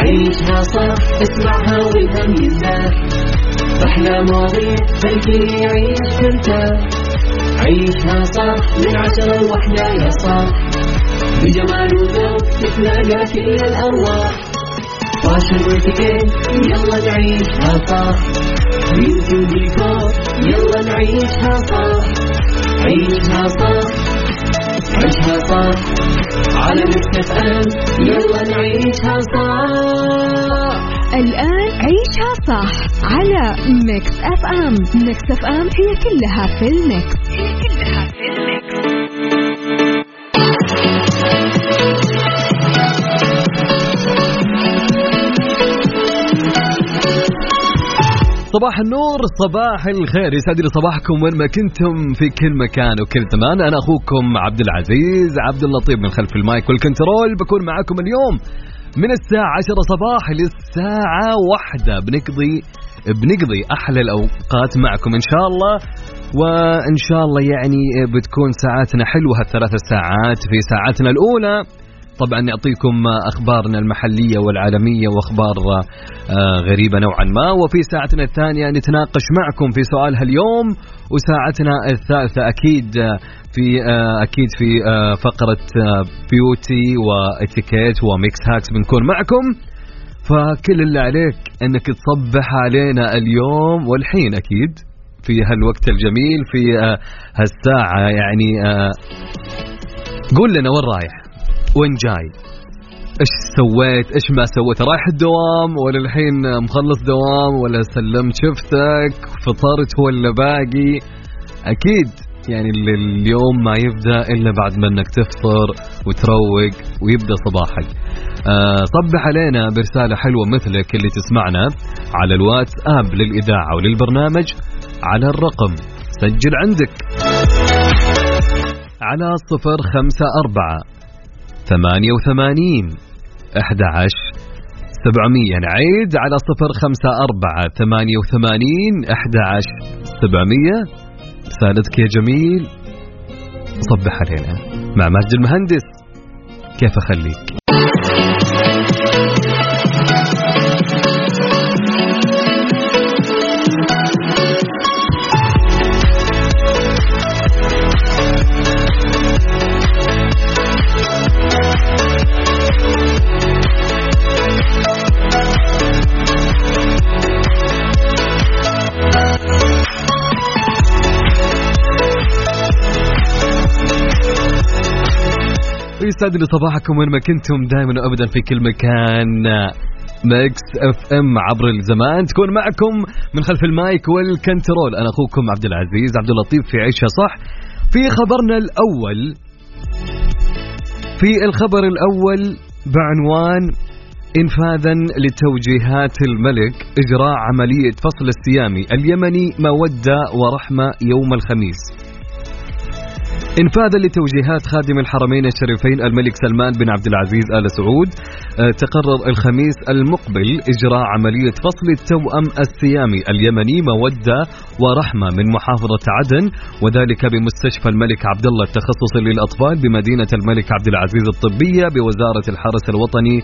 عيشها صح اسمعها والهم ينزاح أحلى مواضيع خلي يعيش مرتاح عيشها صح من عشرة لوحدة يا صاح. بجمال وذوق تتلاقى كل الأرواح. فاشل واتيكيت يلا نعيشها صح. بيوتي وديكور يلا نعيشها صح. عيشها صح عيشها صح على Mix FM. يلا نعيشها صح الآن عيشها صح على Mix FM. Mix FM هي كلها في ال mix. هي كلها صباح النور صباح الخير. يسعد لي صباحكم وين ما كنتم في كل مكان وكل زمان. أنا أخوكم عبد العزيز عبد اللطيف من خلف ال mic وال control. بكون معاكم اليوم من الساعة 10 صباح للساعة واحدة. بنقضي بنقضي أحلى الأوقات معكم إن شاء الله. وإن شاء الله يعني بتكون ساعاتنا حلوة هالثلاث ساعات في ساعتنا الأولى طبعا نعطيكم أخبارنا المحلية والعالمية وأخبار آه، غريبة نوعا ما. وفي ساعتنا الثانية نتناقش معكم في سؤال هاليوم وساعتنا الثالثة أكيد آه، في آه، أكيد في فقرة beauty وإتيكيت و mix hacks بنكون معكم. فكل اللي عليك إنك تصبح علينا اليوم والحين أكيد في هالوقت الجميل في هالساعة يعني قول لنا وين رايح. وين جاي؟ إيش سويت؟ إيش ما سويت؟ رايح الدوام ولا الحين مخلص دوام ولا سلمت shift ك؟ فطرت ولا باقي؟ أكيد يعني ال- اليوم ما يبدأ إلا بعد ما إنك تفطر وتروق ويبدأ صباحك. آه صبح علينا برسالة حلوة مثلك اللي تسمعنا على الواتس اب للإذاعة وللبرنامج على الرقم سجل عندك. على صفر خمسة أربعة ثمانية وثمانين أحد عشر سبعمية نعيد على صفر خمسة أربعة ثمانية وثمانين أحد عشر سبعمية. رسالتك يا جميل. صبح علينا مع ماجد المهندس. كيف أخليك؟ يسعد لي صباحكم وين ما كنتم دائما وابدا في كل مكان. Mix FM عبر الزمان. تكون معكم من خلف المايك والكنترول. أنا أخوكم عبد العزيز عبد اللطيف في عيشها صح؟ في خبرنا الأول. في الخبر الأول بعنوان انفاذا لتوجيهات الملك إجراء عملية فصل السيامي اليمني مودة ورحمة يوم الخميس. إنفاذا لتوجيهات خادم الحرمين الشريفين الملك سلمان بن عبد العزيز آل سعود آه، تقرر الخميس المقبل إجراء عملية فصل التوأم السيامي اليمني مودة ورحمة من محافظة عدن وذلك بمستشفى الملك عبد الله التخصصي للأطفال بمدينة الملك عبد العزيز الطبية بوزارة الحرس الوطني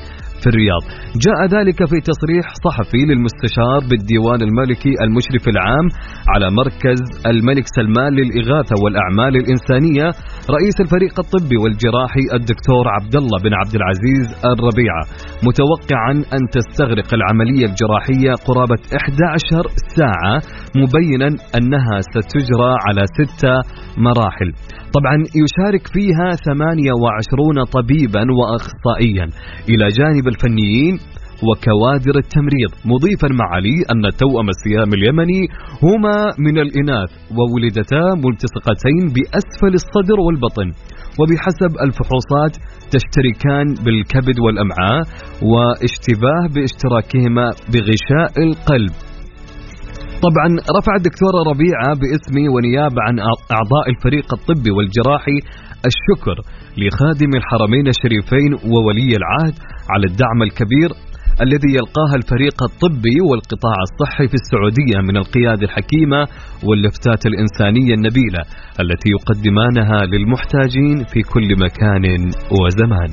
في الرياض. جاء ذلك في تصريح صحفي للمستشار بالديوان الملكي المشرف العام على مركز الملك سلمان للإغاثة والأعمال الإنسانية رئيس الفريق الطبي والجراحي الدكتور عبد الله بن عبد العزيز الربيعة متوقعا أن تستغرق العملية الجراحية قرابة 11 ساعة مبينا أنها ستجرى على ستة مراحل. طبعا يشارك فيها 28 طبيبا واخصائيا. إلى جانب الفنيين وكوادر التمريض. مضيفا معالي أن توأم السيام اليمني هما من الإناث وولدتا ملتصقتين بأسفل الصدر والبطن. وبحسب الفحوصات تشتركان بالكبد والأمعاء واشتباه باشتراكهما بغشاء القلب. طبعا رفع الدكتورة ربيعة باسمي ونيابة عن أعضاء الفريق الطبي والجراحي الشكر لخادم الحرمين الشريفين وولي العهد على الدعم الكبير الذي يلقاه الفريق الطبي والقطاع الصحي في السعودية من القيادة الحكيمة واللفتات الإنسانية النبيلة التي يقدمانها للمحتاجين في كل مكان وزمان.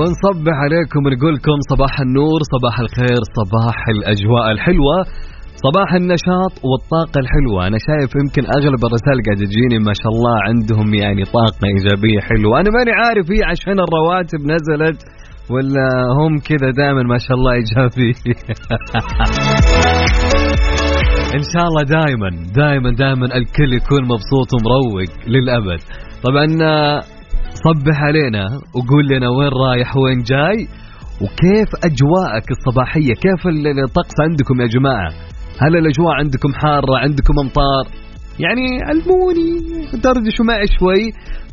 نصبح عليكم ونقول لكم صباح النور صباح الخير صباح الأجواء الحلوة صباح النشاط والطاقة الحلوة. أنا شايف يمكن أغلب الرسائل قاعدة تجيني ما شاء الله عندهم يعني طاقة إيجابية حلوة. أنا ماني عارف هي عشان الرواتب نزلت ولا هم كذا دائما ما شاء الله إيجابي. إن شاء الله دائما دائما دائما الكل يكون مبسوط ومروق للأبد. طبعا صبح علينا وقول لنا وين رايح وين جاي وكيف أجواءك الصباحية؟ كيف الطقس عندكم يا جماعة؟ هل الأجواء عندكم حارة؟ عندكم أمطار؟ يعني علموني دردشوا معي شوي.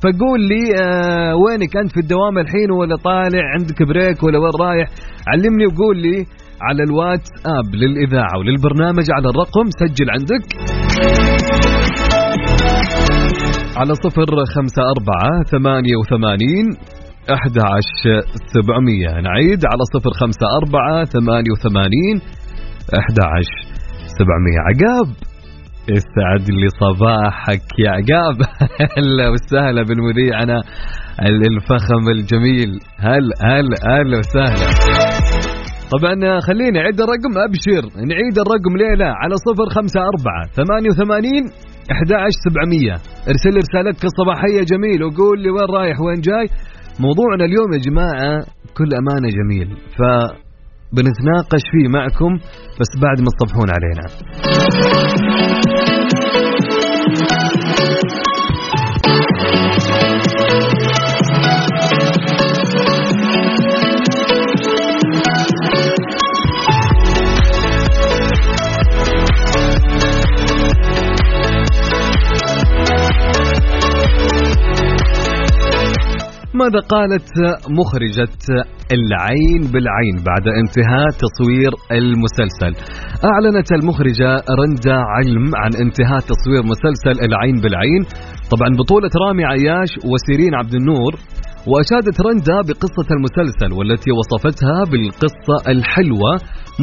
فقول لي آه وينك أنت في الدوام الحين ولا طالع؟ عندك break ولا وين رايح؟ علمني وقول لي على الواتس اب للإذاعة وللبرنامج على الرقم سجل عندك. على صفر خمسة أربعة ثمانية وثمانين أحد عشر سبعمية. نعيد على صفر خمسة أربعة ثمانية وثمانين أحد عشر سبعمية. عقاب يسعد لي صباحك يا عقاب. هلا وسهلا بالمذيعنا الفخم الجميل. هلا هلا هلا وسهلا. طبعا خليني عيد الرقم أبشر. نعيد الرقم ليه لا على صفر خمسة أربعة ثمانية وثمانين أحد سبعمية. ارسل لي رسالتك الصباحية جميل. وقول لي وين رايح وين جاي. موضوعنا اليوم يا جماعة كل أمانة جميل. ف بنتناقش فيه معكم بس بعد ما تصبحون علينا. ماذا قالت مخرجة العين بالعين بعد انتهاء تصوير المسلسل؟ أعلنت المخرجة رندا علم عن انتهاء تصوير مسلسل العين بالعين. طبعا بطولة رامي عياش وسيرين عبد النور. وأشادت رندا بقصة المسلسل والتي وصفتها بالقصة الحلوة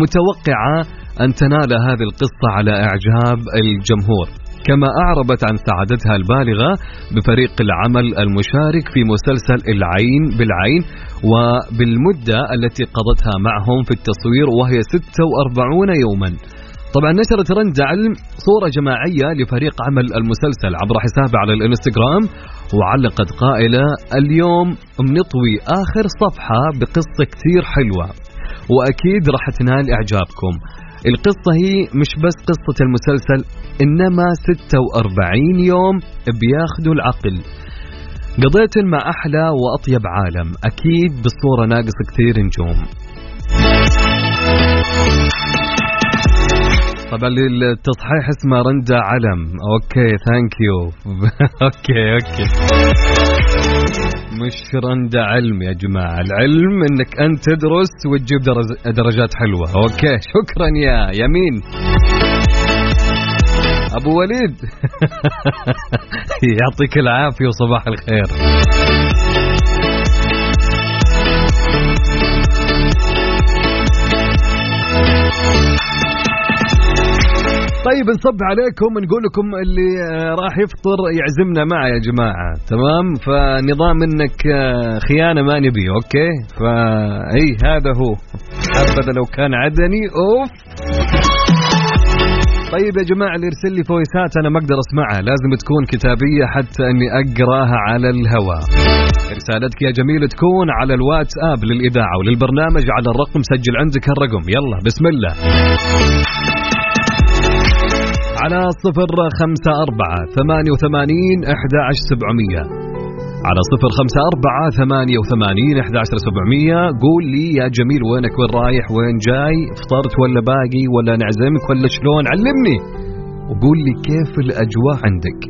متوقعة أن تنال هذه القصة على إعجاب الجمهور. كما أعربت عن سعادتها البالغة بفريق العمل المشارك في مسلسل العين بالعين وبالمدة التي قضتها معهم في التصوير وهي 46 يوما. طبعا نشرت رندا علم صورة جماعية لفريق عمل المسلسل عبر حسابها على الإنستغرام وعلقت قائلة اليوم بنطوي آخر صفحة بقصة كتير حلوة. وأكيد راح تنال إعجابكم. القصة هي مش بس قصة المسلسل إنما 46 يوم بياخذوا العقل. قضيت مع أحلى وأطيب عالم أكيد بالصورة ناقص كثير نجوم. طبعا للتصحيح اسمه رندا علم. okay thank you okay okay. مش رندا علم يا جماعة. العلم إنك أنت تدرس وتجيب درجات حلوة. okay شكرا يا يمين. أبو وليد. يعطيك العافية وصباح الخير. طيب نصبح عليكم نقول لكم اللي آه، راح يفطر يعزمنا معه يا جماعة. تمام؟ فنظام إنك آه، خيانة ما نبي okay؟ فاي هذا هو. حبذا لو كان عدني أوف. طيب يا جماعة اللي يرسل لي voice ات أنا ما أقدر أسمعها. لازم تكون كتابية حتى أني أقراها على الهواء. رسالتك يا جميل تكون على الواتس آب للإذاعة وللبرنامج على الرقم سجل عندك الرقم يلا بسم الله. على صفر خمسة أربعة ثمانية وثمانين أحد عشر سبعمية. على صفر خمسة أربعة ثمانية وثمانين أحد عشر سبعمية. قول لي يا جميل وينك؟ وين رايح؟ وين جاي؟ فطرت ولا باقي ولا نعزمك ولا شلون؟ علمني. وقول لي كيف الأجواء عندك؟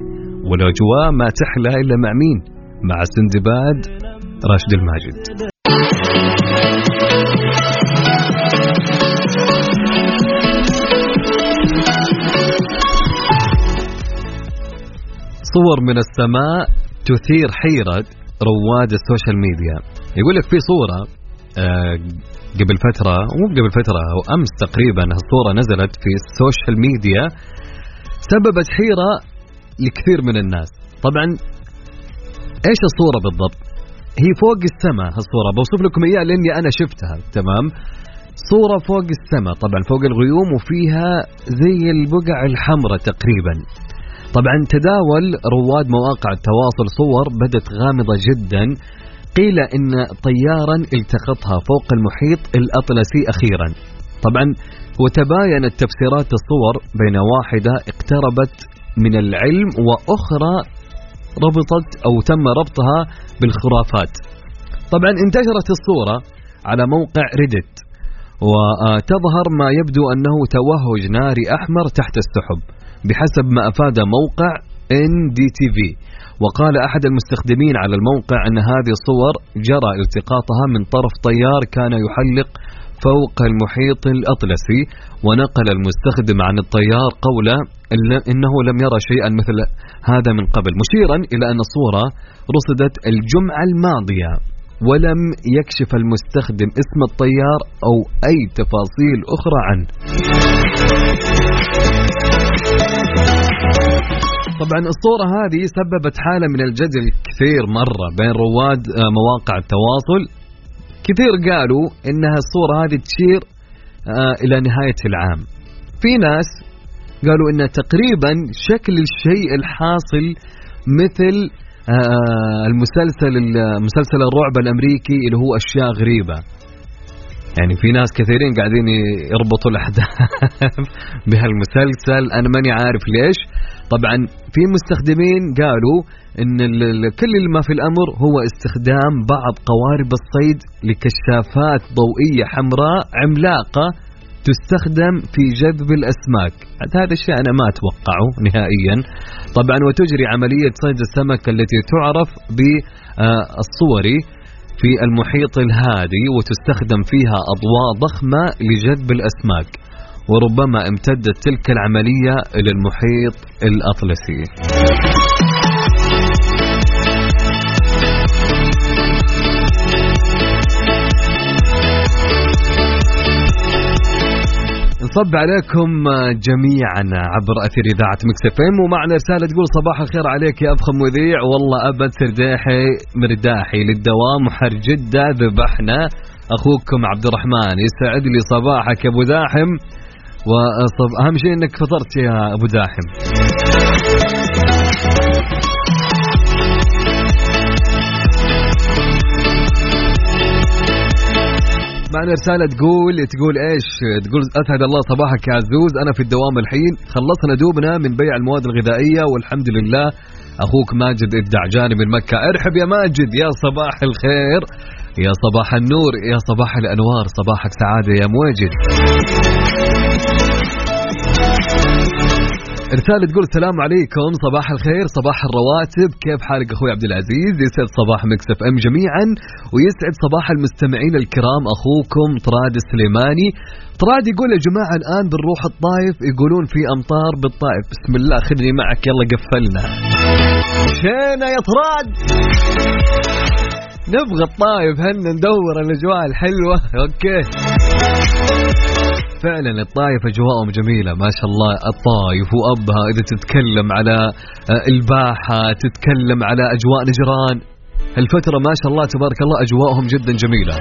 والأجواء ما تحلى إلا مع مين؟ مع سندباد راشد الماجد. صور من السماء تثير حيرة رواد ال social media. يقول لك في صورة آه، قبل فترة مو قبل فترة أو أمس تقريبا الصورة نزلت في ال social media سببت حيرة لكثير من الناس. طبعا إيش الصورة بالضبط؟ هي فوق السماء الصورة بوصف لكم إياها لأني أنا شفتها. تمام؟ صورة فوق السماء طبعا فوق الغيوم وفيها زي البقع الحمراء تقريبا. طبعا تداول رواد مواقع التواصل صور بدت غامضة جدا. قيل إن طيارا التقطها فوق المحيط الأطلسي أخيرا. طبعا وتباينت تفسيرات الصور بين واحدة اقتربت من العلم وأخرى ربطت أو تم ربطها بالخرافات. طبعا انتشرت الصورة على موقع ريدت وتظهر ما يبدو أنه توهج ناري أحمر تحت السحب. بحسب ما أفاد موقع ان دي تي في وقال أحد المستخدمين على الموقع أن هذه الصور جرى التقاطها من طرف طيار كان يحلق فوق المحيط الأطلسي ونقل المستخدم عن الطيار قوله إنه لم يرى شيئا مثل هذا من قبل مشيرا إلى أن الصورة رصدت الجمعة الماضية. ولم يكشف المستخدم اسم الطيار أو أي تفاصيل أخرى عنه. طبعا الصورة هذه سببت حالة من الجدل كثير مرة بين رواد آه، مواقع التواصل. كثير قالوا إنها الصورة هذه تشير آه، إلى نهاية العام. في ناس قالوا إن تقريبا شكل الشيء الحاصل مثل آه، المسلسل مسلسل الرعب الأمريكي اللي هو أشياء غريبة. يعني في ناس كثيرين قاعدين يربطوا الأحداث بهالمسلسل. أنا ماني عارف ليش. طبعا في مستخدمين قالوا إن كل ما في الأمر هو استخدام بعض قوارب الصيد لكشافات ضوئية حمراء عملاقة تستخدم في جذب الأسماك. هذا الشيء أنا ما أتوقعه نهائيا. طبعا وتجري عملية صيد السمك التي تعرف بالصوري. في المحيط الهادي وتستخدم فيها أضواء ضخمة لجذب الأسماك وربما امتدت تلك العملية إلى المحيط الأطلسي. نصبح عليكم جميعا عبر أثير إذاعة Mix FM ومعنا رسالة تقول صباح الخير عليك يا أفخم مذيع. والله أبد سرداحي مرداحي للدوام وحر جده ذبحنا. أخوكم عبد الرحمن يسعد لي صباحك أبو داحم واهم شيء إنك فطرت يا أبو داحم معنا رسالة تقول تقول إيش؟ تقول أسعد الله صباحك يا عزوز. أنا في الدوام الحين. خلصنا دوبنا من بيع المواد الغذائية والحمد لله. أخوك ماجد الدعجاني من مكة. ارحب يا ماجد. يا صباح الخير. يا صباح النور. يا صباح الأنوار. صباحك سعادة يا مواجد رسالة تقول السلام عليكم صباح الخير صباح الرواتب. كيف حالك أخوي عبد العزيز؟ يسعد صباح مكسف إم جميعا ويسعد صباح المستمعين الكرام أخوكم طراد السليماني. طراد يقول يا جماعة الآن بنروح الطايف يقولون في أمطار بالطايف. بسم الله خذني معك يلا قفلنا. شينا يا طراد؟ نبغى الطايف هن ندور الأجواء الحلوة. أوكي. فعلا الطايف اجواءهم جميلة. ما شاء الله الطايف وأبها إذا تتكلم على آه، الباحة تتكلم على أجواء نجران. الفترة ما شاء الله تبارك الله أجواءهم جدا جميلة.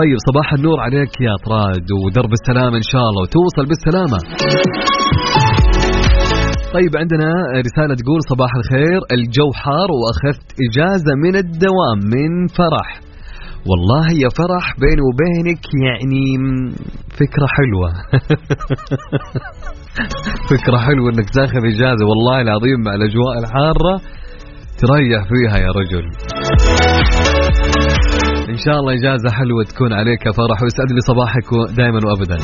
طيب صباح النور عليك يا طراد ودرب السلام إن شاء الله وتوصل بالسلامة. طيب عندنا رسالة تقول صباح الخير الجو حار وأخذت إجازة من الدوام من فرح. والله يا فرح بيني وبينك يعني فكرة حلوة. فكرة حلوة إنك تاخذ إجازة والله العظيم مع الأجواء الحارة تريح فيها يا رجل. إن شاء الله إجازة حلوة تكون عليك يا فرح ويسعد لي صباحك دائما وابدا.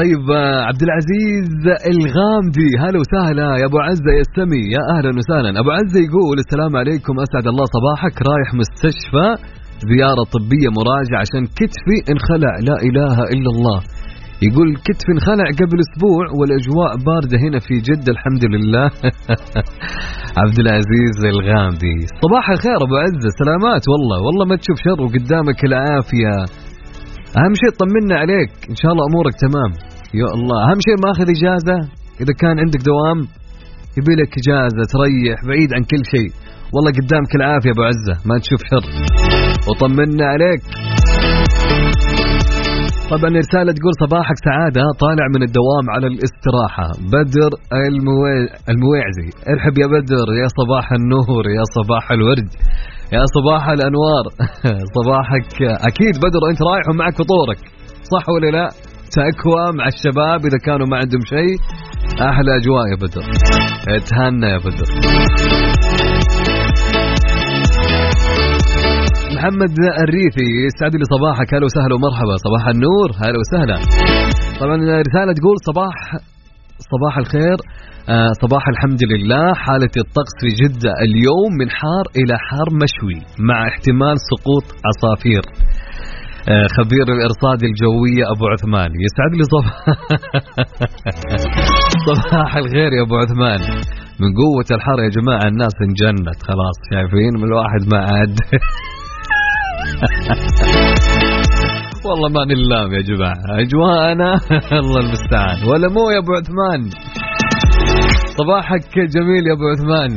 طيب آه، عبد العزيز الغامدي. هلا وسهلا. يا أبو عزة يا السمي. يا أهلا وسهلا. أبو عزة يقول السلام عليكم. أسعد الله صباحك. رايح مستشفى زيارة طبية مراجعة عشان كتفي انخلع. لا إله إلا الله. يقول كتفي انخلع قبل أسبوع والأجواء باردة هنا في جدة الحمد لله. عبد العزيز الغامدي. صباح الخير أبو عزة. سلامات والله. والله ما تشوف شر وقدامك العافية. أهم شيء طمنا عليك. إن شاء الله أمورك تمام. يا الله. أهم شيء ماخذ إجازة. إذا كان عندك دوام يبي لك إجازة تريح بعيد عن كل شيء. والله قدامك العافية أبو عزة. ما تشوف شر وطمنا عليك. طبعا رسالة تقول صباحك سعادة طالع من الدوام على الاستراحة. بدر الموي... المويعزي. ارحب يا بدر يا صباح النور يا صباح الورد يا صباح الأنوار. صباحك. أكيد بدر أنت رايح ومعك فطورك. صح ولا لا؟ تكوى مع الشباب إذا كانوا ما عندهم شيء. أحلى أجواء يا بدر. تهنى يا بدر. محمد الريفي يسعد لي صباحك. هلا وسهلا ومرحبا. صباح النور. هلا وسهلا. طبعا رسالة تقول صباح صباح الخير. آه صباح الحمد لله. حالة الطقس في جدة اليوم من حار إلى حار مشوي مع احتمال سقوط عصافير خبير الإرصاد الجوية أبو عثمان. يسعد لي صباح. صباح الخير يا أبو عثمان. من قوة الحر يا جماعة الناس انجنت خلاص. شايفين؟ من الواحد ما عاد. والله ما نلام يا جماعة. أجواءنا الله المستعان. ولا مو يا أبو عثمان؟ صباحك جميل يا أبو عثمان.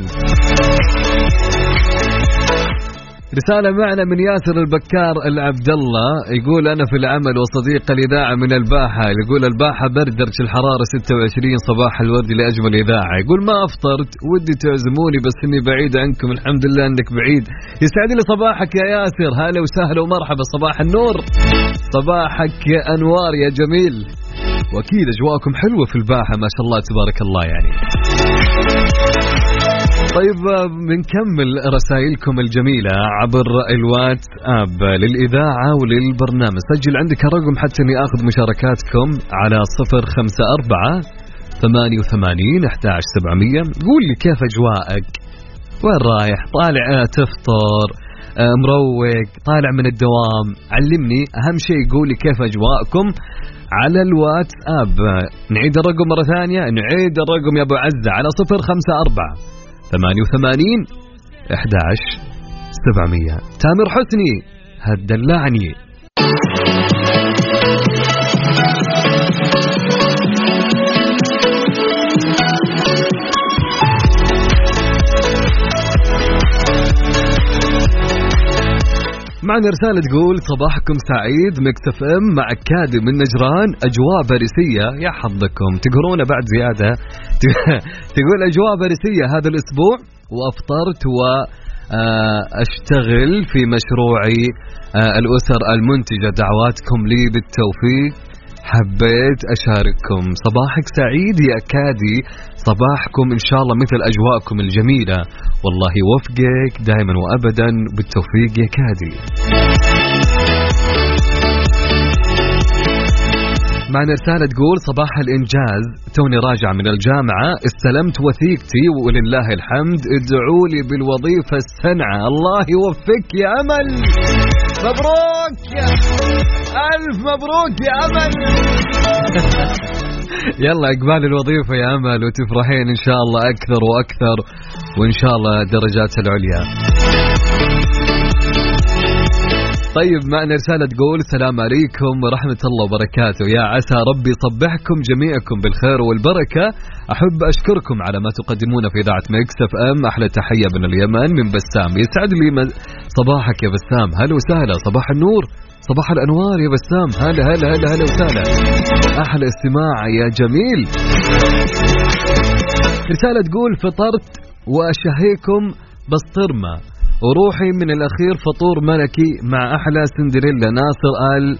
رسالة معنا من ياسر البكار العبد الله يقول أنا في العمل وصديق الإذاعة من الباحة. يقول الباحة برد درجة الحرارة 26 صباح الورد لأجمل إذاعة. يقول ما أفطرت؟ ودي تعزموني بس إني بعيد عنكم. الحمد لله إنك بعيد. يسعد لي صباحك يا ياسر. هلا وسهلا ومرحبا. صباح النور. صباحك يا أنوار يا جميل. وأكيد أجواءكم حلوة في الباحة. ما شاء الله تبارك الله يعني. طيب بنكمل رسائلكم الجميلة عبر الواتس اب للإذاعة وللبرنامج. سجل عندك الرقم حتى إني آخذ مشاركاتكم على صفر خمسة أربعة ثمانية وثمانين أحداش سبعمية. قول لي كيف أجواءك؟ وين رايح؟ طالع تفطر مروق طالع من الدوام. علمني أهم شيء قولي كيف أجواءكم على الواتس اب نعيد الرقم مرة ثانية. نعيد الرقم يا أبو عزة على صفر خمسة أربعة ثمانية وثمانين أحداش سبعمية. تامر حسني هدلعني معنا رسالة تقول صباحكم سعيد مكتف ام مع كادي من نجران أجواء باريسية. يا حظكم. تقولون بعد زيادة. تقول أجواء باريسية هذا الأسبوع وأفطرت و أشتغل في مشروعي الأسر المنتجة. دعواتكم لي بالتوفيق. حبيت أشارككم. صباحك سعيد يا كادي صباحكم إن شاء الله مثل أجواءكم الجميلة. والله يوفقك دائما وأبدا. بالتوفيق يا كادي. معنا رسالة تقول صباح الإنجاز. توني راجع من الجامعة. استلمت وثيقتي ولله الحمد. ادعوا لي بالوظيفة السنعة. الله يوفقك يا أمل. مبروك يا ألف مبروك يا أمل. يلا إقبال الوظيفة يا أمل وتفرحين إن شاء الله أكثر وأكثر وإن شاء الله درجات العليا. طيب معنا رسالة تقول السلام عليكم ورحمة الله وبركاته. يا عسى ربي يصبحكم جميعكم بالخير والبركة. أحب أشكركم على ما تقدمون في إذاعة Mix FM. أحلى تحية من اليمن من بسام. يسعد لي صباحك يا بسام. هلا وسهلا صباح النور. صباح الأنوار يا بسام. هلا هلا هلا هلا وسهلا. أحلى استماع يا جميل. رسالة تقول فطرت وأشهيكم بسطرمة. وروحي من الأخير فطور ملكي مع أحلى سندريلا ناصر آل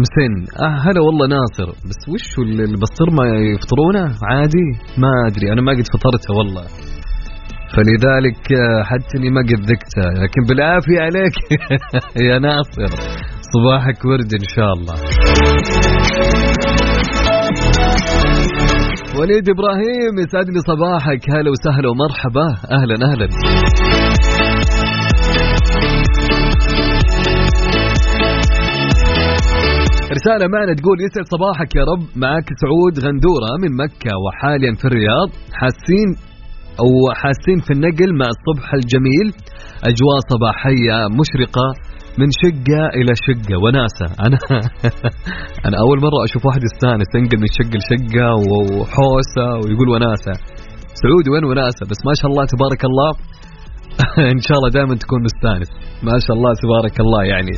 مسن. آه هلا والله ناصر. بس وش البسطرمة يفطرونه؟ عادي؟ ما أدري. أنا ما قد فطرتها والله. فلذلك حتى اني ما قد ذقتها لكن بالعافية عليك. يا ناصر صباحك ورد إن شاء الله. وليد إبراهيم يسعد لي صباحك. هلا وسهلا ومرحبا. أهلا أهلا. رسالة معنا تقول يسعد صباحك يا رب. معك سعود غندورة من مكة وحاليا في الرياض. حاسين أو حاسين في النقل مع الصبح الجميل. أجواء صباحية مشرقة من شقة إلى شقة وناسة. أنا أنا أول مرة أشوف واحد يستأنس ينقل من شقة لشقة وحوسة ويقول وناسة. سعودي وين وناسة؟ بس ما شاء الله تبارك الله. إن شاء الله دائما تكون مستأنس. ما شاء الله تبارك الله يعني.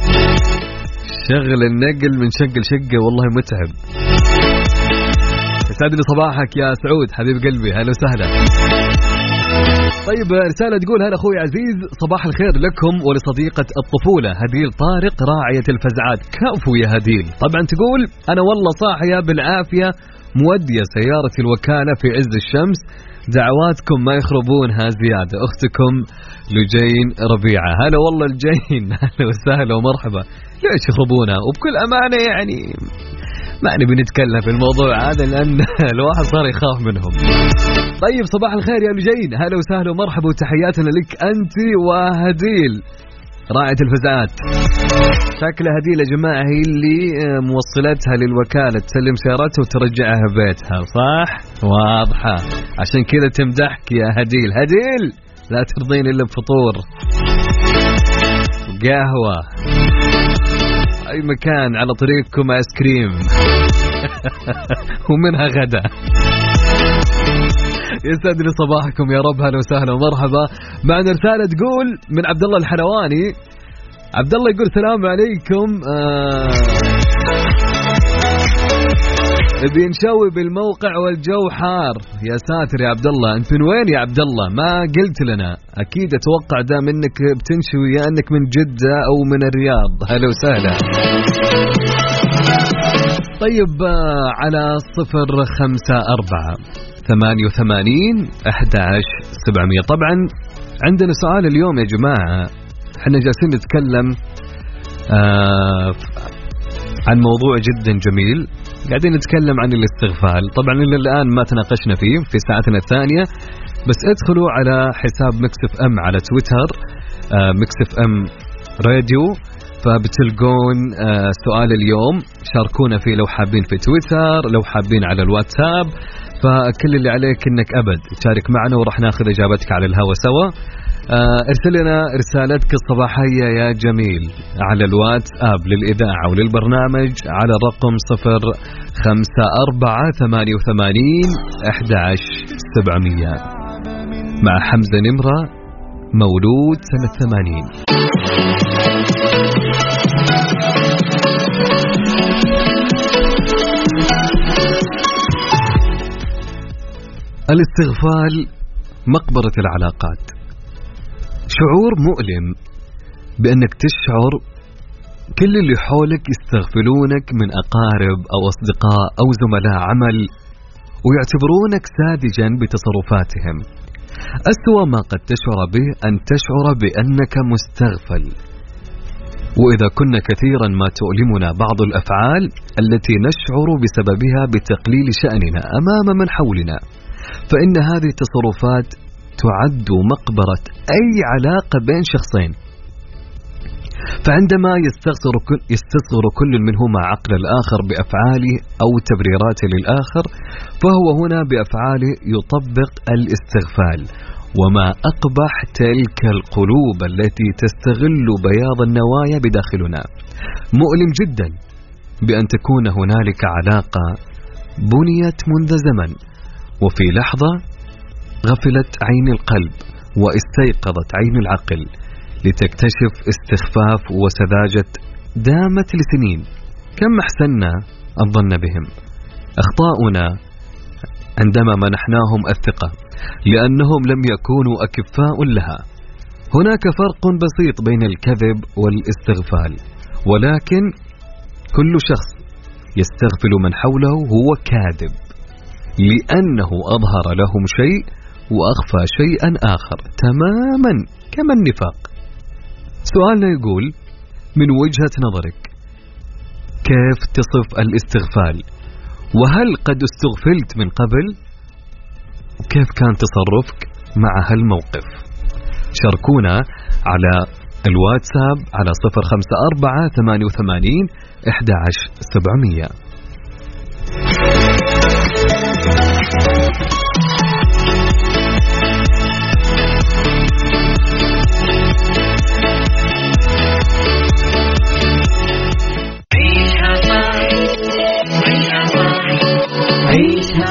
شغل النقل من شقة لشقة والله متعب. يسعد لي صباحك يا سعود حبيب قلبي. هلا وسهلا. طيب رسالة تقول هلا أخوي عزيز صباح الخير لكم ولصديقة الطفولة هديل طارق راعية الفزعات. كفو يا هديل. طبعا تقول أنا والله صاحية بالعافية مودية سيارة الوكالة في عز الشمس دعواتكم ما يخربونها زيادة. أختكم لجين ربيعة. هلا والله الجين. هلا وسهلا ومرحبا. ليش يخربونها؟ وبكل أمانة يعني ما نبي نتكلم في الموضوع هذا لأن الواحد صار يخاف منهم. طيب صباح الخير يا لجين هلا وسهلا ومرحبا وتحياتنا لك أنت وهديل راعية الفزعات. شكل هديل يا جماعة هي اللي آه، موصلتها للوكالة تسلم سيارتها وترجعها بيتها صح؟ واضحة. عشان كذا تمدحك يا هديل. هديل لا ترضين إلا بفطور. قهوة أي مكان على طريقكم آيس كريم. ومنها غدا. يسعد لي صباحكم يا رب هلا وسهلا ومرحبا. معنا رسالة تقول من عبد الله الحلواني. عبد الله يقول السلام عليكم. آه. بنشوي بالموقع والجو حار. يا ساتر يا عبد الله انت من وين يا عبد الله ما قلت لنا. أكيد أتوقع دا منك بتنشوي يا أنك من جدة أو من الرياض. هلا وسهلا. طيب آه، على صفر خمسة أربعة ثمانية وثمانين أحد سبعمية. طبعا عندنا سؤال اليوم يا جماعة. إحنا جالسين نتكلم آه عن موضوع جدا جميل. قاعدين نتكلم عن الاستغفال. طبعا إلى الآن ما تناقشنا فيه في ساعتنا الثانية بس ادخلوا على حساب Mix FM على تويتر آه Mix FM راديو فبتلقون آه سؤال اليوم. شاركونا فيه لو حابين في تويتر لو حابين على الواتساب. فكل اللي عليك إنك أبد تشارك معنا وراح ناخذ إجابتك على الهوا سوا. ارسل لنا رسالتك الصباحية يا جميل على الواتساب للإذاعة وللبرنامج على الرقم صفر خمسة أربعة ثمانية وثمانين أحد سبعمية. مع حمزة نمرة مولود سنة ثمانين. الاستغفال مقبرة العلاقات. شعور مؤلم بأنك تشعر كل اللي حولك يستغفلونك من أقارب أو أصدقاء أو زملاء عمل ويعتبرونك ساذجا بتصرفاتهم. أسوأ ما قد تشعر به أن تشعر بأنك مستغفل. وإذا كنا كثيرا ما تؤلمنا بعض الأفعال التي نشعر بسببها بتقليل شأننا أمام من حولنا فإن هذه التصرفات تعد مقبرة أي علاقة بين شخصين. فعندما يستصغر كل, يستصغر كل منهما عقل الآخر بأفعاله أو تبريراته للآخر فهو هنا بأفعاله يطبق الاستغفال. وما أقبح تلك القلوب التي تستغل بياض النوايا بداخلنا. مؤلم جدا بأن تكون هنالك علاقة بنيت منذ زمن. وفي لحظة غفلت عين القلب واستيقظت عين العقل لتكتشف استخفاف وسذاجة دامت لسنين كم أحسنا الظن بهم. أخطاؤنا عندما منحناهم الثقة لأنهم لم يكونوا أكفاء لها. هناك فرق بسيط بين الكذب والاستغفال ولكن كل شخص يستغفل من حوله هو كاذب لأنه أظهر لهم شيء وأخفى شيئا آخر تماما كما النفاق. سؤالنا يقول من وجهة نظرك كيف تصف الاستغفال؟ وهل قد استغفلت من قبل؟ وكيف كان تصرفك مع هالموقف؟ شاركونا على الواتساب على 054 88 11700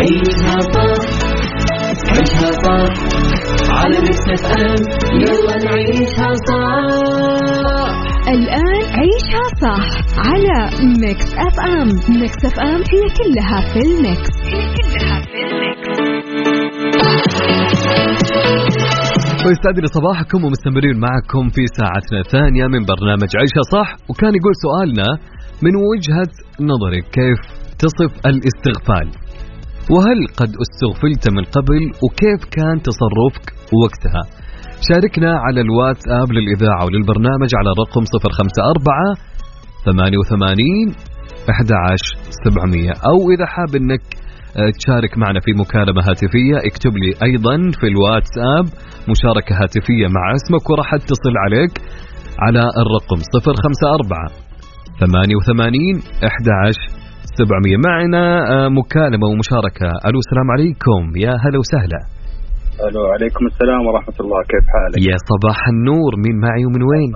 عيشها صح عيشها صح على Mix FM. يلا نعيشها صح. الآن عيشها صح على Mix FM. Mix FM هي كلها في ال mix. هي كلها في ال mix. صباحكم ومستمرين معكم في ساعتنا الثانية من برنامج عيشها صح. وكان يقول سؤالنا من وجهة نظرك كيف تصف الاستغفال؟ وهل قد استغفلت من قبل وكيف كان تصرفك وقتها؟ شاركنا على الواتساب للإذاعة وللبرنامج على الرقم 054 88 11700 أو إذا حاب أنك آه، تشارك معنا في مكالمة هاتفية اكتب لي أيضا في الواتساب مشاركة هاتفية مع اسمك وراح اتصل عليك على الرقم 054 88 11700 معنا آه، مكالمة ومشاركة. ألو السلام عليكم. يا هلا وسهلا. ألو عليكم السلام ورحمة الله. كيف حالك؟ يا صباح النور. مين معي ومن وين؟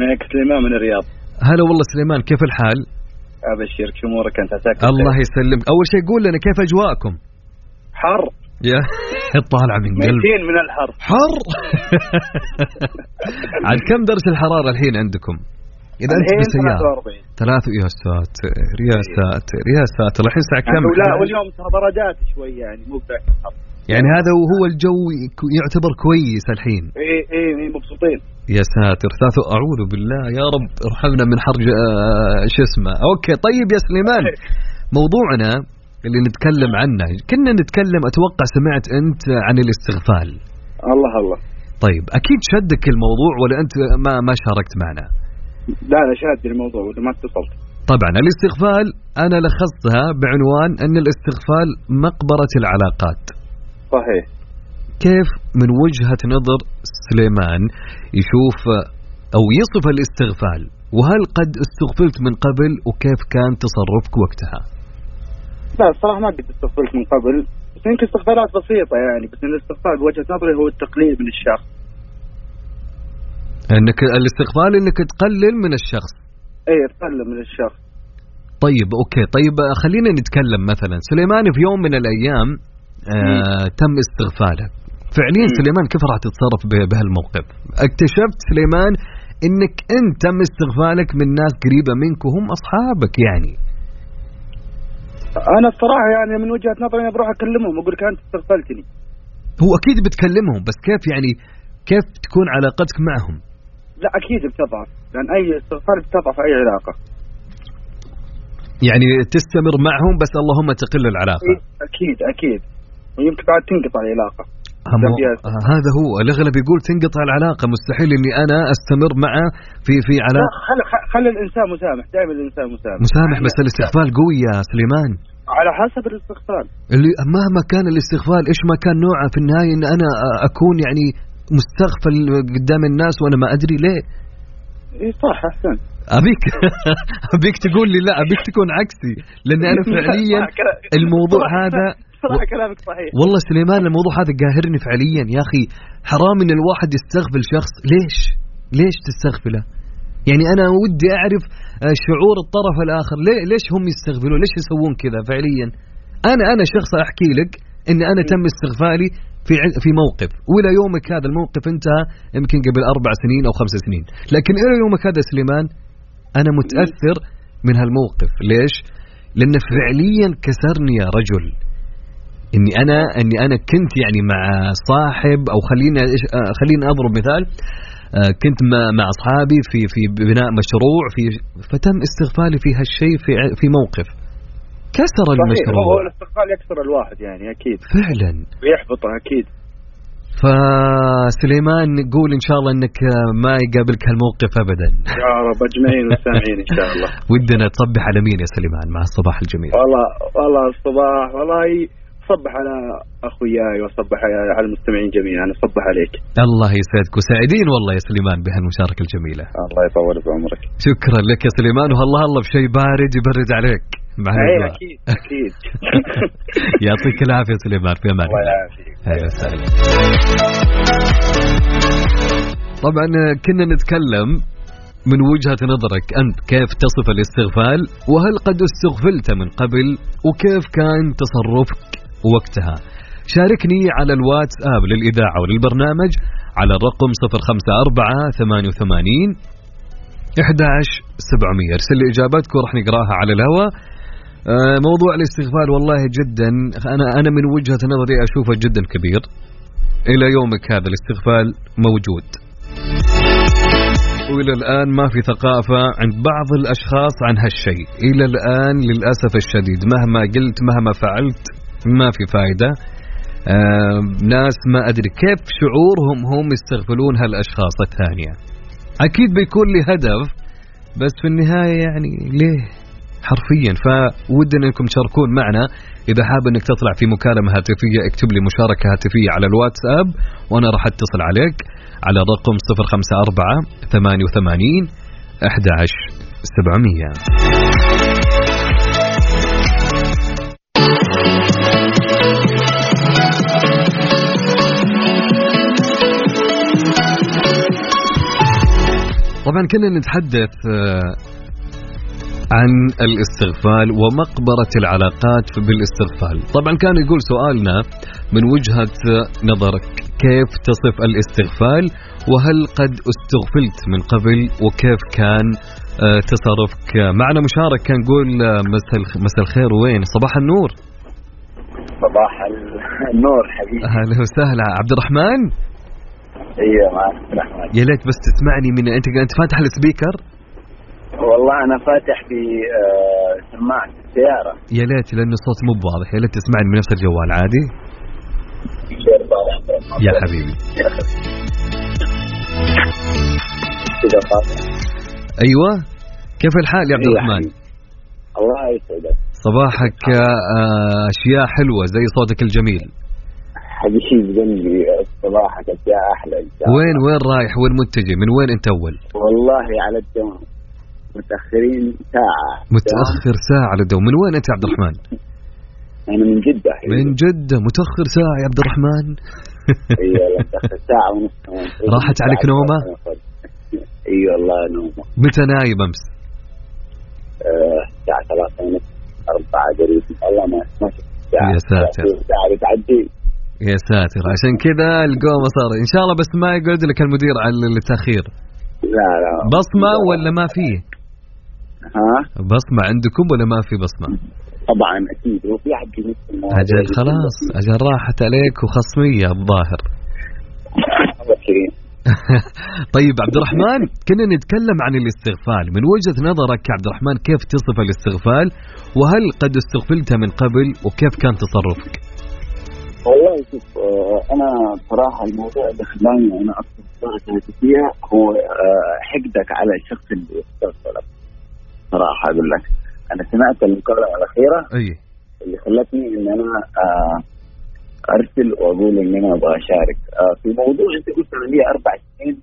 معك سليمان من الرياض. هلا والله سليمان كيف الحال؟ ابشرك شو أمورك؟ أنت عساك الله يسلمك. أول شيء قول لنا كيف أجواءكم؟ حر. يا طالعة من قلب. ميتين من الحر. حر؟ عاد كم درجة الحرارة الحين عندكم؟ إذا أنت الحين بالسيارة 43 ثلاث يا ساتر يا ساتر يا ساتر الحين الساعة كم؟ لا واليوم ترى درجات شوي يعني مو بذاك يعني هذا وهو الجو يعتبر كويس الحين. إي إي مبسوطين. يا ساتر. ثلاث أعوذ بالله. يا رب ارحمنا من حرج آه، شو اسمه. okay طيب يا سليمان. موضوعنا اللي نتكلم عنه كنا نتكلم أتوقع سمعت أنت عن الاستغفال. الله الله. طيب أكيد شدك الموضوع ولا أنت ما ما شاركت معنا؟ لا لا شاد الموضوع ولا ما اتصلت. طبعا الاستغفال أنا لخصتها بعنوان أن الاستغفال مقبرة العلاقات. صحيح. كيف من وجهة نظر سليمان يشوف أو يصف الاستغفال؟ وهل قد استغفلت من قبل؟ وكيف كان تصرفك وقتها؟ لا الصراحة ما قد استغفرت من قبل. بس يمكن استغفارات بسيطة يعني بس الاستغفار بوجهة نظري هو التقليل من الشخص. أنك الاستغفال أنك تقلل من الشخص. اي تقلل من الشخص. طيب أوكي. طيب خلينا نتكلم مثلا. سليمان في يوم من الأيام آه تم استغفاله. فعليا مم. سليمان كيف راح تتصرف به- بهالموقف؟ اكتشفت سليمان إنك أنت تم استغفالك من ناس قريبة منك وهم أصحابك يعني. أنا الصراحة يعني من وجهة نظري أنا بروح أكلمهم أقول لك أنت استغفلتني. هو أكيد بتكلمهم بس كيف يعني كيف تكون علاقتك معهم؟ لا أكيد بتضعف لأن أي استغفار بتضعف أي علاقة. يعني تستمر معهم بس اللهم تقل العلاقة. إيه، أكيد أكيد. ويمكن بعد تنقطع العلاقة. آه، هذا هو. الأغلب يقول تنقطع العلاقة. مستحيل إني أنا أستمر معه في في لا علاقة. خلي خلي الإنسان مسامح دائما الإنسان مسامح. مسامح يعني بس الاستغفال قوي يا سليمان. على حسب الاستغفال. اللي مهما كان الاستغفال إيش ما كان نوعه في النهاية إن أنا أكون يعني مستغفل قدام الناس وأنا ما أدري ليه. إي صح احسن أبيك أبيك تقول لي لا أبيك تكون عكسي. لأن أنا فعليا الموضوع هذا صراحة كلامك صحيح. والله سليمان الموضوع هذا قاهرني فعليا يا أخي. حرام إن الواحد يستغفل شخص. ليش؟ ليش تستغفله؟ يعني أنا ودي أعرف آه، شعور الطرف الآخر. ليش هم يستغفلون ليش يسوون كذا فعليا؟ أنا أنا شخص أحكي لك إن أنا تم استغفالي في في موقف. وإلى يومك هذا الموقف انتهى يمكن قبل أربع سنين أو خمس سنين. لكن إلى يومك هذا سليمان أنا متأثر من هالموقف. ليش؟ لأنه فعليا كسرني يا رجل. إني أنا إني أنا كنت يعني مع صاحب أو خلينا إيش- آه، خلينا أضرب مثال. آه، كنت مع- أصحابي في في بناء مشروع في فتم استغفالي في هالشيء في في موقف. كسر صحيح هو المشروع الاستغفال يكسر الواحد يعني أكيد. فعلا. ويحبطه أكيد. فسليمان نقول إن شاء الله إنك ما يقابلك هالموقف ابدا. يا رب أجمعين والسامعين إن شاء الله. ودنا تصبح على مين يا سليمان؟ مع الصباح الجميل. والله والله الصباح والله صبح على أخوياي وصبح على المستمعين جميعا صبح عليك. الله يسعدك وسعيدين والله يا سليمان بهالمشاركة الجميلة. الله يطول بعمرك. شكرا لك يا سليمان والله الله بشيء بارد يبرد عليك. مع الأجواء. أكيد أكيد. يعطيك العافية سليمان في أمان الله الله. يعافيك. أهلا وسهلا. طبعا كنا نتكلم من وجهة نظرك أنت كيف تصف الاستغفال وهل قد استغفلت من قبل وكيف كان تصرفك؟ وقتها. شاركني على الواتساب للإذاعة وللبرنامج على الرقم 054 88 11700 ارسل لي إجاباتك وراح نقراها على الهواء. آه، موضوع الاستغفال والله جدا أنا أنا من وجهة نظري أشوفه جدا كبير. إلى يومك هذا الاستغفال موجود. وإلى الآن ما في ثقافة عند بعض الأشخاص عن هالشيء. إلى الآن للأسف الشديد مهما قلت مهما فعلت ما في فائده آه ناس ما أدري كيف شعورهم هم يستغفلون هالأشخاص الثانية. أكيد بيكون لي هدف بس في النهاية يعني ليه؟ حرفيا. فودنا أنكم تشاركون معنا. إذا حاب إنك تطلع في مكالمة هاتفية اكتب لي مشاركة هاتفية على الواتساب وأنا راح أتصل عليك على رقم 054 88 11 طبعا كنا نتحدث آه، عن الاستغفال ومقبرة العلاقات بالاستغفال. طبعا كان يقول سؤالنا من وجهة نظرك كيف تصف الاستغفال؟ وهل قد استغفلت من قبل؟ وكيف كان آه، تصرفك؟ معنا مشارك كان يقول آه، مساء الخ- مساء الخير وين؟ صباح النور. صباح النور حبيبي. أهلا وسهلا. عبد الرحمن؟ أيوه معك يا ليت بس تسمعني من أنت أنت فاتح السبيكر؟ والله أنا فاتح في آه، سماعة السيارة. يا ليت لأنه الصوت مو بواضح. يا ليت تسمعني من نفس الجوال عادي. يا حبيبي. أيوه. كيف الحال يا عبد إيه الرحمن. الله يسعدك. صباحك آه، أشياء حلوة زي صوتك الجميل. حبيب قلبي صباحك يا أحلى الله. وين وين رايح؟ وين متجه؟ من وين أنت أول؟ والله على الدوام. متأخرين ساعة. متأخر ساعة على الدوام. من وين أنت يا عبد الرحمن؟ أنا من جدة. من جدة. متأخر ساعة يا عبد الرحمن. أيوه متأخر ساعة ونص. راحت عليك نومة؟ إي والله نومة. متى نايم أمس؟ آه، الساعة ثلاثة ونص أربعة قريب. والله ما ما شفت يا ساتر. بتعدي. يا ساتر. عشان كذا القومه صار إن شاء الله بس ما يقعد لك المدير على التأخير. لا لا. بصمة ولا ما فيه ها؟ بصمة عندكم ولا ما في بصمة؟ طبعا أكيد. وفي في أجل خلاص. أجل راحت عليك وخصمية الظاهر. الله كريم طيب عبد الرحمن كنا نتكلم عن الاستغفال. من وجهة نظرك يا عبد الرحمن كيف تصف الاستغفال؟ وهل قد استغفلت من قبل؟ وكيف كان تصرفك؟ والله شوف آه، أنا صراحة الموضوع اللي خلاني أنا أصلا صراحة فيها هو آه، حقدك على الشخص اللي استغفرك صراحة أقول لك أنا سمعت المكالمة الأخيرة أي. اللي خلتني إن أنا آه، أرسل وأقول إن أنا أبغى أشارك. في موضوع أنت قلت أنا لي أربع سنين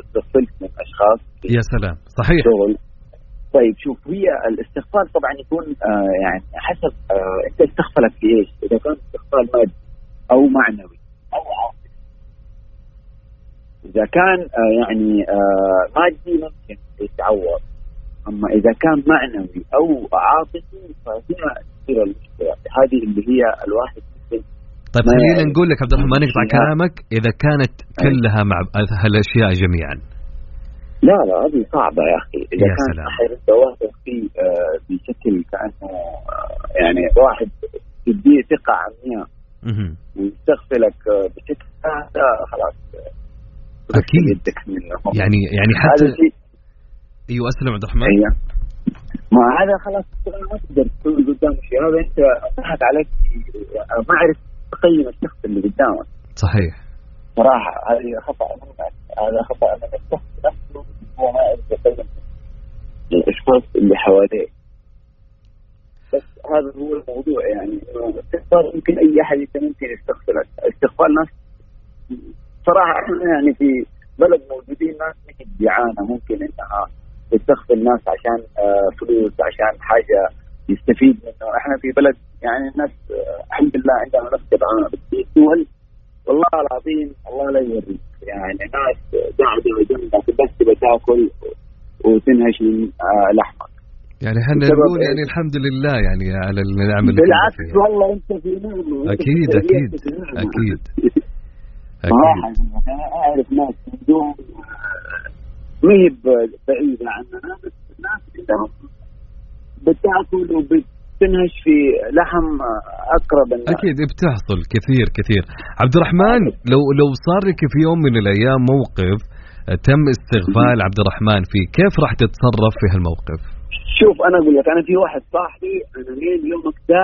استغفلت من أشخاص يا سلام. صحيح. شغل. طيب شوف هي الاستغفال طبعا يكون آه، يعني حسب آه، انت استغفلك في إيش؟ إذا كان استغفال مادي أو معنوي أو عاطفي. إذا كان آه، يعني آه، مادي ممكن يتعوض. أما إذا كان معنوي أو عاطفي فهنا تصير المشكلة. هذه اللي هي الواحد طيب خلينا نقول لك عبد الرحمن نقطع فيها- كلامك. إذا كانت كلها مع هالأشياء جميعا. لا لا هذه صعبة يا أخي. إذا يا كان أنت واثق فيه آه، بشكل كأنه آه، يعني واحد تديه ثقة عمياء. ويستغفلك آه، بشكل هذا خلاص منه. يعني يعني حتى أيوه أسلم عبد الرحمن. أيوه. ما هذا خلاص ما تقدر تسوي قدام شيء. هذا أنت ضحك عليك ما عرفت تقيم الشخص اللي قدامك. صحيح. صراحة هذه خطأ منك هذا خطأ من الشخص الأشخاص اللي حواليه. بس هذا هو الموضوع يعني. انه الاستغفار يمكن أي أحد ممكن يستغفر. استغفار ناس صراحة إحنا يعني في بلد موجودين ناس مثل جيعانه ممكن إنها تستغفر الناس عشان آه، فلوس عشان حاجة يستفيد منه إحنا في بلد يعني الناس آه، الحمد لله عندنا نفس جدعانه بس في دول والله العظيم الله لا يوريك. يعني ناس قاعدة جنبك بس تبى تاكل وتنهش من آه، لحمك. يعني إحنا نقول؟ يعني الحمد لله يعني على النعم اللي بالعكس. والله أنت في نعمة. أكيد أكيد. أكيد. صراحة أنا أعرف ناس عندهم ما هي بعيدة عننا بس الناس عندهم بتأكل وبتنهش في لحم أقرب الناس. أكيد بتحصل كثير كثير. عبد الرحمن لو لو صار لك في يوم من الأيام موقف تم استغفال عبد الرحمن فيه. كيف راح تتصرف في هالموقف؟ شوف أنا أقول لك أنا في واحد صاحبي أنا لين يومك ده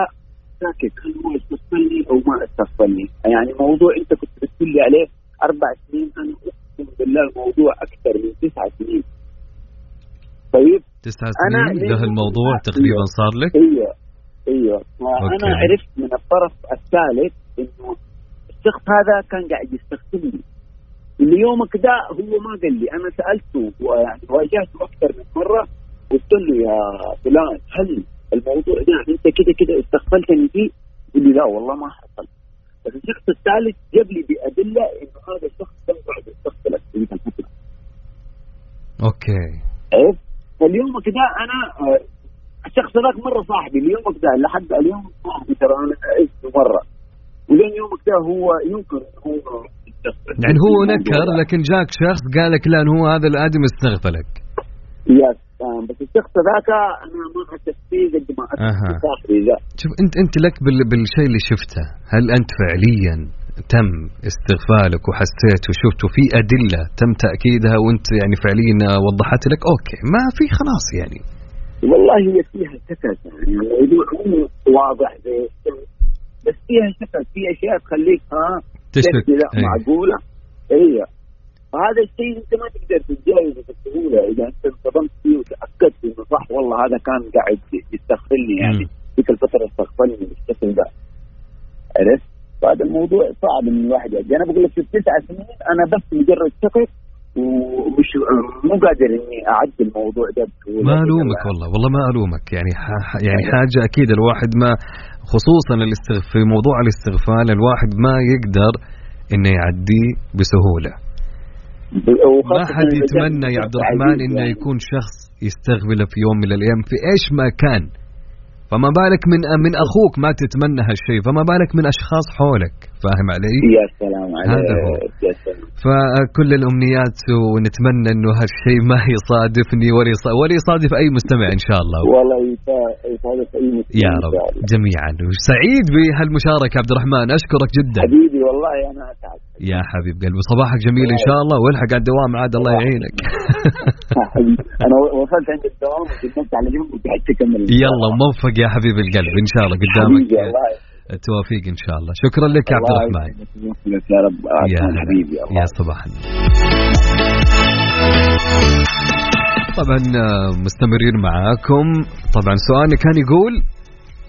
ساكت هل هو استغفلني أو ما استغفلني. يعني موضوع أنت كنت بتقول لي عليه أربع سنين أنا أقسم بالله الموضوع أكثر من تسعة سنين. طيب؟ تسع أنا سنين؟ له الموضوع تقريبا صار لك؟ أيوه أيوه. وأنا okay. عرفت من الطرف الثالث إنه الشخص هذا كان قاعد يستخدمني اللي يومك ده هو ما قال لي. أنا سألته واجهته أكثر من مرة قلت له يا فلان هل الموضوع ده أنت كده كده استغفلتني فيه؟ يقول لي لا والله ما حصل. بس الشخص الثالث جاب لي بأدلة إنه هذا الشخص كان قاعد يستغفلك في الفترة okay. عرفت؟ فاليومك ده أنا آه، الشخص ذاك مرة صاحبي اليومك ده لحد اليوم صاحبي ترى أنا اسمه مرة. ولين يومك ده هو ينكر هو يعني هو نكر لكن جاك شخص قال لك لا هو هذا الأدم استغفلك يا سلام بس الشخص ذاك أنا ما حسيت فيه قد ما ذا. شوف أنت أنت لك بال بالشيء اللي شفته. هل أنت فعليا تم استغفالك وحسيت وشفت وفي أدلة تم تأكيدها وأنت يعني فعليا وضحت لك؟ أوكي ما في خلاص يعني. والله هي فيها شكل يعني الموضوع مو واضح بس فيها شكل في أشياء تخليك ها تشتت لا إيه. معقولة أيوه فهذا الشيء أنت ما تقدر تتجاوزه بسهوله إذا أنت انصدمت فيه وتأكدت إنه صح والله هذا كان قاعد يستغفلني يعني. ذيك الفترة استغفلني بالشكل ده عرفت؟ فهذا الموضوع صعب إن الواحد يأدي. أنا بقول لك في التسع سنين أنا بس مجرد شكل ومش مو قادر إني أعدي الموضوع ده بسهوله ما ألومك والله والله ما ألومك يعني. ح- يعني حاجة أكيد الواحد ما خصوصا. في موضوع الاستغفال الواحد ما يقدر إنه يعديه بسهولة ما حد يتمنى يا عبد الرحمن إنه يعني. يكون شخص يستغفله في يوم من الأيام في إيش ما كان فما بالك من من أخوك ما تتمنى هالشيء فما بالك من أشخاص حولك فاهم علي؟ يا سلام عليك. هذا هو. يا سلام. فكل الأمنيات ونتمنى إنه هالشيء ما يصادفني ولا ولا يصادف أي مستمع إن شاء الله. والله يسعدك أي مسلم يا رب. جميعا. سعيد بهالمشاركة عبد الرحمن. أشكرك جدا. حبيبي والله أنا اسعد يا حبيب قلبي. صباحك جميل إن شاء الله. والحق على الدوام عاد الله يعينك. أنا وصلت عند الدوام وقدمت على جنب وقعدت أكمل. يلا موفق يا حبيب القلب. إن شاء الله قدامك. التوافيق إن شاء الله. شكرا لك يا عبد الرحمن. يا رب. يا حبيبي يا صباح طبعا آه، مستمرين معاكم. طبعا سؤالنا كان يقول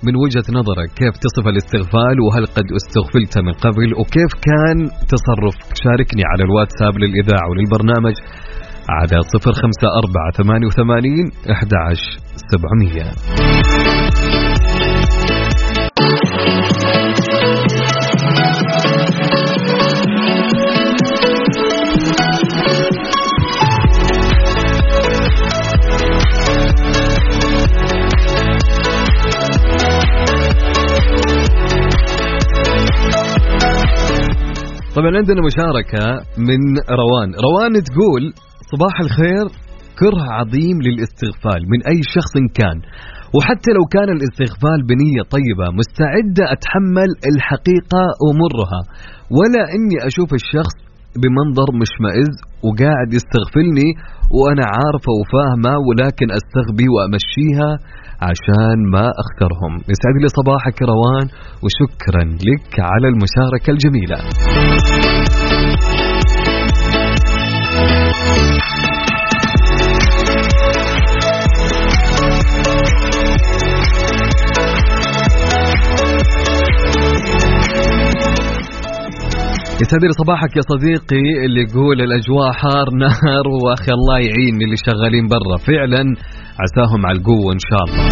من وجهة نظرك كيف تصف الاستغفال وهل قد استغفلت من قبل؟ وكيف كان تصرفك شاركني على الواتساب للإذاعة وللبرنامج على 054 88 11 700 طبعا عندنا مشاركة من روان. روان تقول صباح الخير كره عظيم للاستغفال من أي شخص كان. وحتى لو كان الاستغفال بنية طيبة مستعدة أتحمل الحقيقة ومرها. ولا أني أشوف الشخص بمنظر مشمئز وقاعد يستغفلني وأنا عارفة وفاهمة ولكن أستغبي وأمشيها. عشان ما أخسرهم يسعد لي صباحك روان وشكرا لك على المشاركة الجميلة. يسعدني صباحك يا صديقي اللي يقول الأجواء حار نار وأخي الله يعين اللي شغالين برا. فعلا عساهم على القوة إن شاء الله.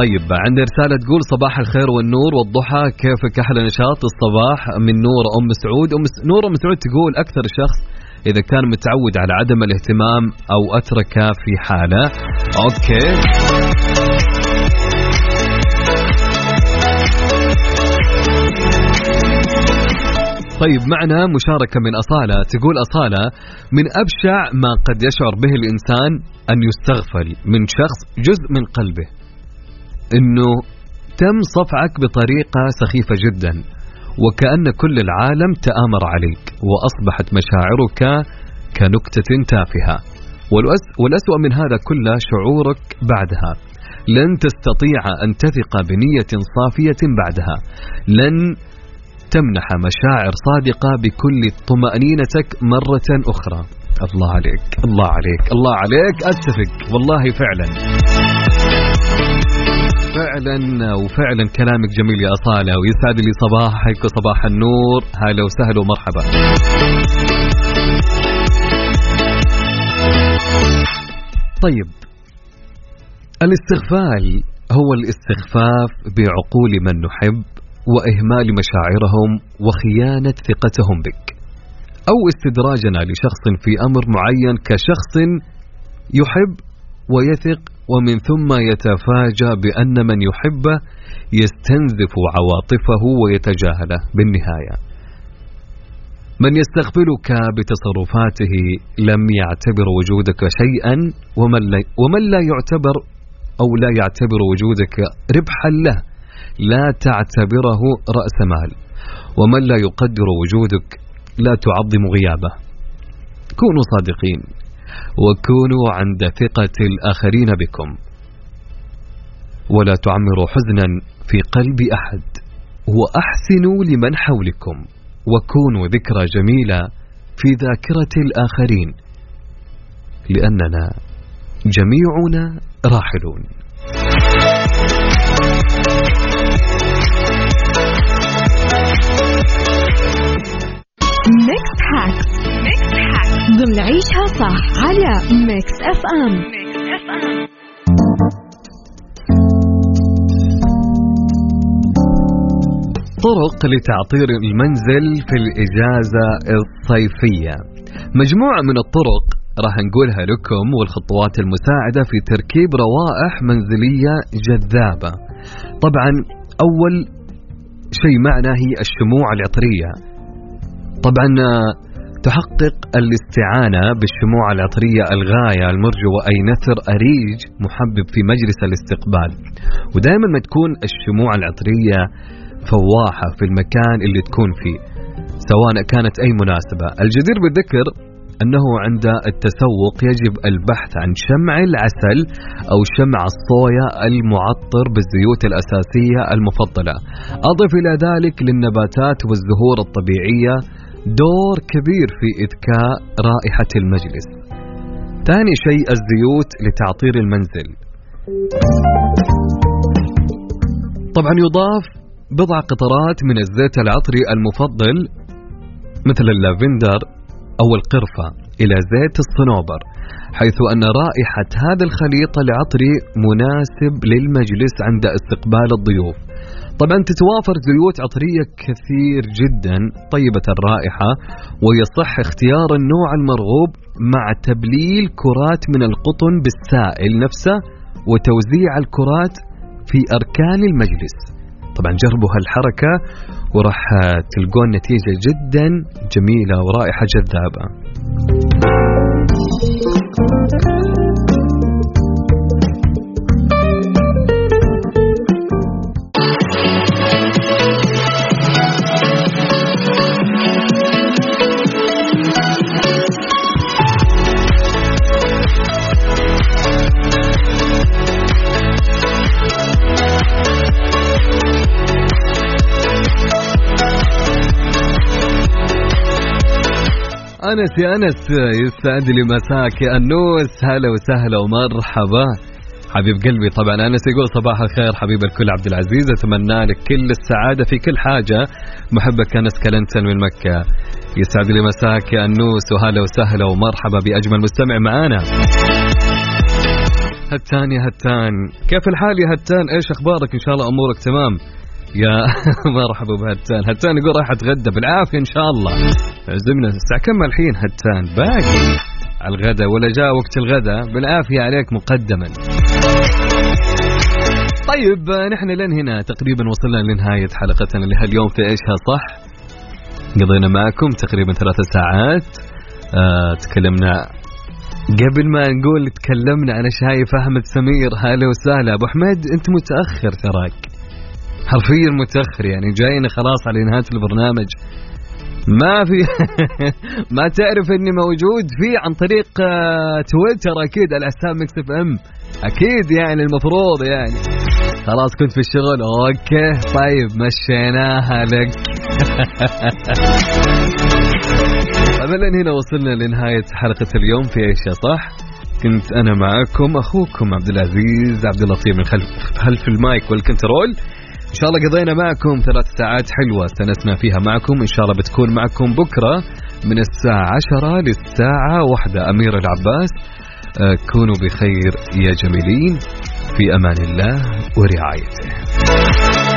طيب عندي رسالة تقول صباح الخير والنور والضحى كيفك؟ أحلى نشاط الصباح من نور أم سعود. أم س... نور أم سعود تقول أكثر شخص إذا كان متعود على عدم الاهتمام أو أتركه في حالة. أوكي. طيب معنا مشاركة من أصالة. تقول أصالة من أبشع ما قد يشعر به الإنسان أن يستغفل من شخص جزء من قلبه. أنه تم صفعك بطريقة سخيفة جدا وكأن كل العالم تآمر عليك وأصبحت مشاعرك كنكتة تافهة. والأس- والأسوأ من هذا كله شعورك بعدها. لن تستطيع أن تثق بنية صافية بعدها. لن تمنح مشاعر صادقة بكل طمأنينتك مرة أخرى. الله عليك. الله عليك. الله عليك. أتفق. والله فعلا. فعلا وفعلا كلامك جميل يا أصالة. ويسعد لي صباحك وصباح النور. هلا وسهلا ومرحبا. طيب الاستغفال هو الاستخفاف بعقول من نحب. وإهمال مشاعرهم وخيانة ثقتهم بك. أو استدراجنا لشخص في أمر معين كشخص يحب ويثق ومن ثم يتفاجأ بأن من يحبه يستنزف عواطفه ويتجاهله بالنهاية. من يستغفلك بتصرفاته لم يعتبر وجودك شيئا ومن لا, ومن لا يعتبر أو لا يعتبر وجودك ربحا له. لا تعتبره رأس مال. ومن لا يقدر وجودك لا تعظم غيابه. كونوا صادقين وكونوا عند ثقة الآخرين بكم. ولا تعمروا حزنا في قلب أحد. وأحسنوا لمن حولكم وكونوا ذكرى جميلة في ذاكرة الآخرين. لأننا جميعنا راحلون. Mix Hacks Mix Hacks ضمن عيشها صح على Mix FM Mix FM طرق لتعطير المنزل في الإجازة الصيفية. مجموعة من الطرق راح نقولها لكم والخطوات المساعدة في تركيب روائح منزلية جذابة. طبعا أول شيء معنا هي الشموع العطرية. طبعا تحقق الاستعانة بالشموع العطرية الغاية المرجوة أي نثر أريج محبب في مجلس الاستقبال. ودائما ما تكون الشموع العطرية فواحة في المكان اللي تكون فيه سواء كانت أي مناسبة. الجدير بالذكر أنه عند التسوق يجب البحث عن شمع العسل أو شمع الصويا المعطر بالزيوت الأساسية المفضلة. أضف إلى ذلك للنباتات والزهور الطبيعية دور كبير في إذكاء رائحة المجلس. ثاني شيء الزيوت لتعطير المنزل. طبعا يضاف بضع قطرات من الزيت العطري المفضل مثل اللافندر أو القرفة إلى زيت الصنوبر حيث أن رائحة هذا الخليط العطري مناسب للمجلس عند استقبال الضيوف. طبعا تتوافر زيوت عطرية كثير جدا طيبة الرائحة ويصح اختيار النوع المرغوب مع تبليل كرات من القطن بالسائل نفسه وتوزيع الكرات في أركان المجلس. طبعا جربوا هالحركة وراح تلقون نتيجة جدا جميلة ورائحة جذابة. أنس يا أنس يسعد لي مساك يا أنوس. هلا وسهلا ومرحبا. حبيب قلبي طبعا أنس يقول صباح الخير حبيب الكل عبد العزيز. أتمنى لك كل السعادة في كل حاجة. محبك أنس كلنتن من مكة. يسعد لي مساك يا أنوس وهلا وسهلا ومرحبا بأجمل مستمع معانا. هتان يا هتان كيف الحال يا هتان؟ إيش أخبارك؟ إن شاء الله أمورك تمام. يا مرحبا بهتان هتان. يقول راح أتغدى. بالعافية إن شاء الله. عزمنا الساعة كم الحين هتان؟ باقي الغداء ولا جاء وقت الغداء بالعافية عليك مقدما. طيب نحن لين هنا. تقريبا وصلنا لنهاية حلقتنا لهاليوم في ايشها صح؟ قضينا معكم تقريبا ثلاث ساعات. آه تكلمنا. قبل ما نقول تكلمنا أنا شايف أحمد سمير. هلا وسهلا. أبو حميد أنت متأخر تراك. حرفيا متأخر يعني جاينا خلاص على نهاية البرنامج. ما في ما تعرف إني موجود فيه عن طريق آه، تويتر أكيد على حساب Mix FM. أكيد يعني المفروض يعني. خلاص كنت في الشغل. okay. طيب مشيناها لك. طيب هنا وصلنا لنهاية حلقة اليوم في إيش يا صح؟ كنت أنا معكم أخوكم عبد العزيز عبد اللطيف من خلف خلف المايك والكنترول. إن شاء الله قضينا معكم ثلاث ساعات حلوة استانسنا فيها معكم. إن شاء الله بتكون معكم بكرة من الساعة 10 للساعة 1 أمير العباس آه، كونوا بخير يا جميلين. في أمان الله ورعايته.